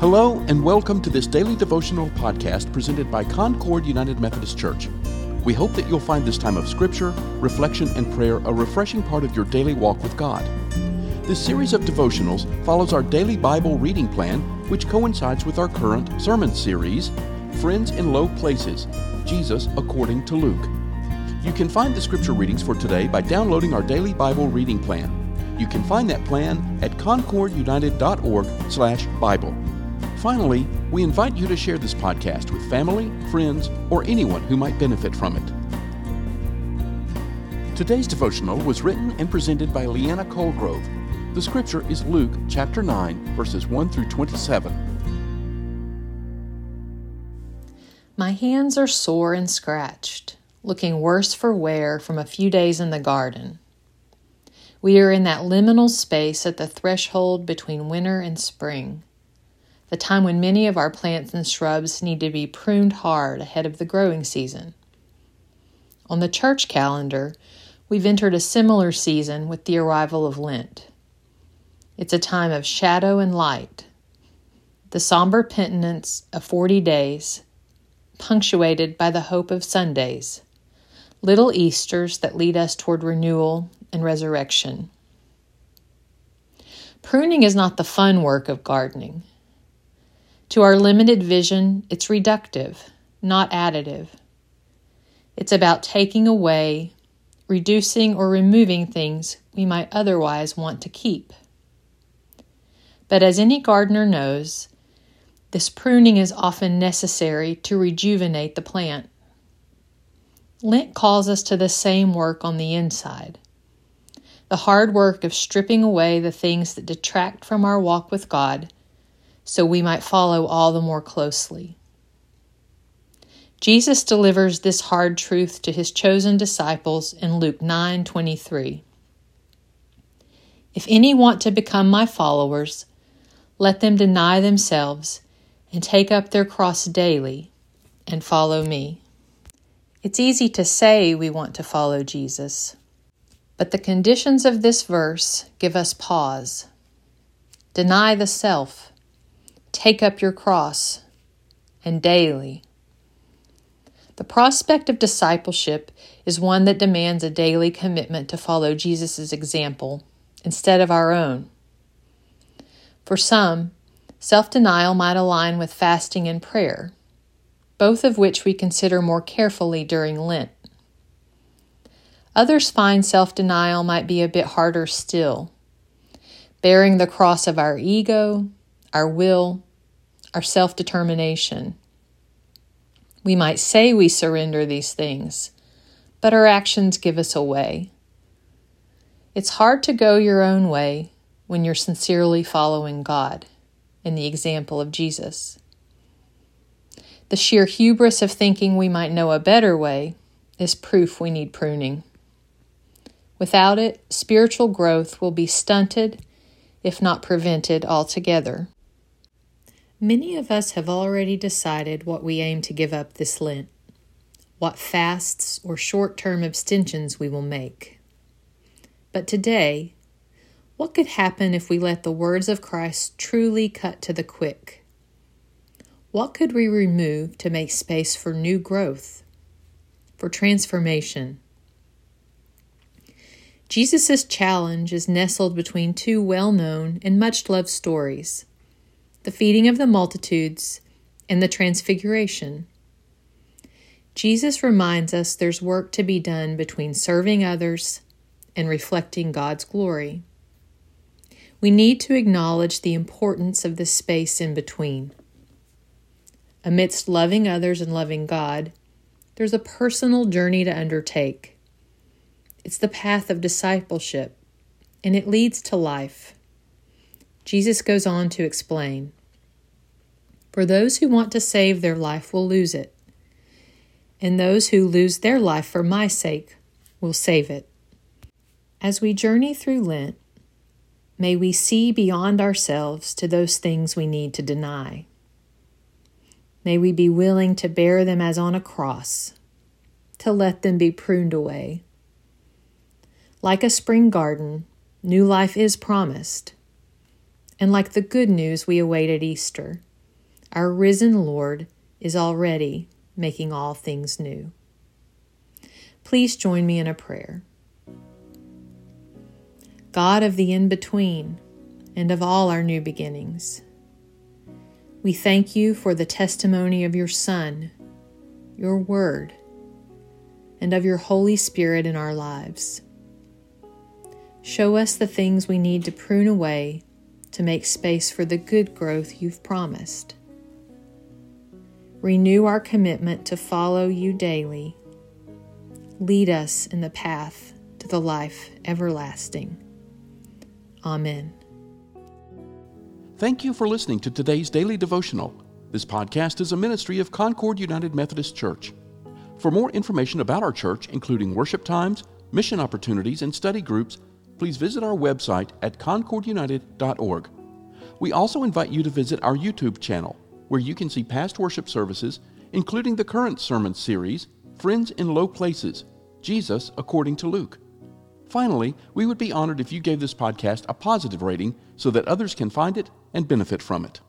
Hello, and welcome to this daily devotional podcast presented by Concord United Methodist Church. We hope that you'll find this time of scripture, reflection, and prayer a refreshing part of your daily walk with God. This series of devotionals follows our daily Bible reading plan, which coincides with our current sermon series, Friends in Low Places Jesus According to Luke. You can find the scripture readings for today by downloading our daily Bible reading plan. You can find that plan at concordunited.org/bible. Finally, we invite you to share this podcast with family, friends, or anyone who might benefit from it. Today's devotional was written and presented by Leanna Colgrove. The scripture is Luke chapter 9, verses 1 through 27. My hands are sore and scratched, looking worse for wear from a few days in the garden. We are in that liminal space at the threshold between winter and spring the time when many of our plants and shrubs need to be pruned hard ahead of the growing season. On the church calendar, we've entered a similar season with the arrival of Lent. It's a time of shadow and light, the somber penitence of 40 days, punctuated by the hope of Sundays, little Easters that lead us toward renewal and resurrection. Pruning is not the fun work of gardening. To our limited vision, it's reductive, not additive. It's about taking away, reducing, or removing things we might otherwise want to keep. But as any gardener knows, this pruning is often necessary to rejuvenate the plant. Lent calls us to the same work on the inside the hard work of stripping away the things that detract from our walk with God so we might follow all the more closely. Jesus delivers this hard truth to his chosen disciples in Luke 9:23. If any want to become my followers, let them deny themselves and take up their cross daily and follow me. It's easy to say we want to follow Jesus, but the conditions of this verse give us pause. Deny the self Take up your cross, and daily. The prospect of discipleship is one that demands a daily commitment to follow Jesus' example instead of our own. For some, self denial might align with fasting and prayer, both of which we consider more carefully during Lent. Others find self denial might be a bit harder still, bearing the cross of our ego, our will, our self determination. We might say we surrender these things, but our actions give us away. It's hard to go your own way when you're sincerely following God in the example of Jesus. The sheer hubris of thinking we might know a better way is proof we need pruning. Without it, spiritual growth will be stunted, if not prevented altogether. Many of us have already decided what we aim to give up this Lent, what fasts or short term abstentions we will make. But today, what could happen if we let the words of Christ truly cut to the quick? What could we remove to make space for new growth, for transformation? Jesus' challenge is nestled between two well known and much loved stories the feeding of the multitudes, and the transfiguration. Jesus reminds us there's work to be done between serving others and reflecting God's glory. We need to acknowledge the importance of the space in between. Amidst loving others and loving God, there's a personal journey to undertake. It's the path of discipleship, and it leads to life. Jesus goes on to explain For those who want to save their life will lose it, and those who lose their life for my sake will save it. As we journey through Lent, may we see beyond ourselves to those things we need to deny. May we be willing to bear them as on a cross, to let them be pruned away. Like a spring garden, new life is promised and like the good news we await at Easter, Our risen Lord is already making all things new. Please join me in a prayer. God of the in between and of all our new beginnings, we thank you for the testimony of your Son, your Word, and of your Holy Spirit in our lives. Show us the things we need to prune away to make space for the good growth you've promised. Renew our commitment to follow you daily. Lead us in the path to the life everlasting. Amen. Thank you for listening to today's daily devotional. This podcast is a ministry of Concord United Methodist Church. For more information about our church, including worship times, mission opportunities, and study groups, please visit our website at concordunited.org. We also invite you to visit our YouTube channel where you can see past worship services, including the current sermon series, Friends in Low Places Jesus According to Luke. Finally, we would be honored if you gave this podcast a positive rating so that others can find it and benefit from it.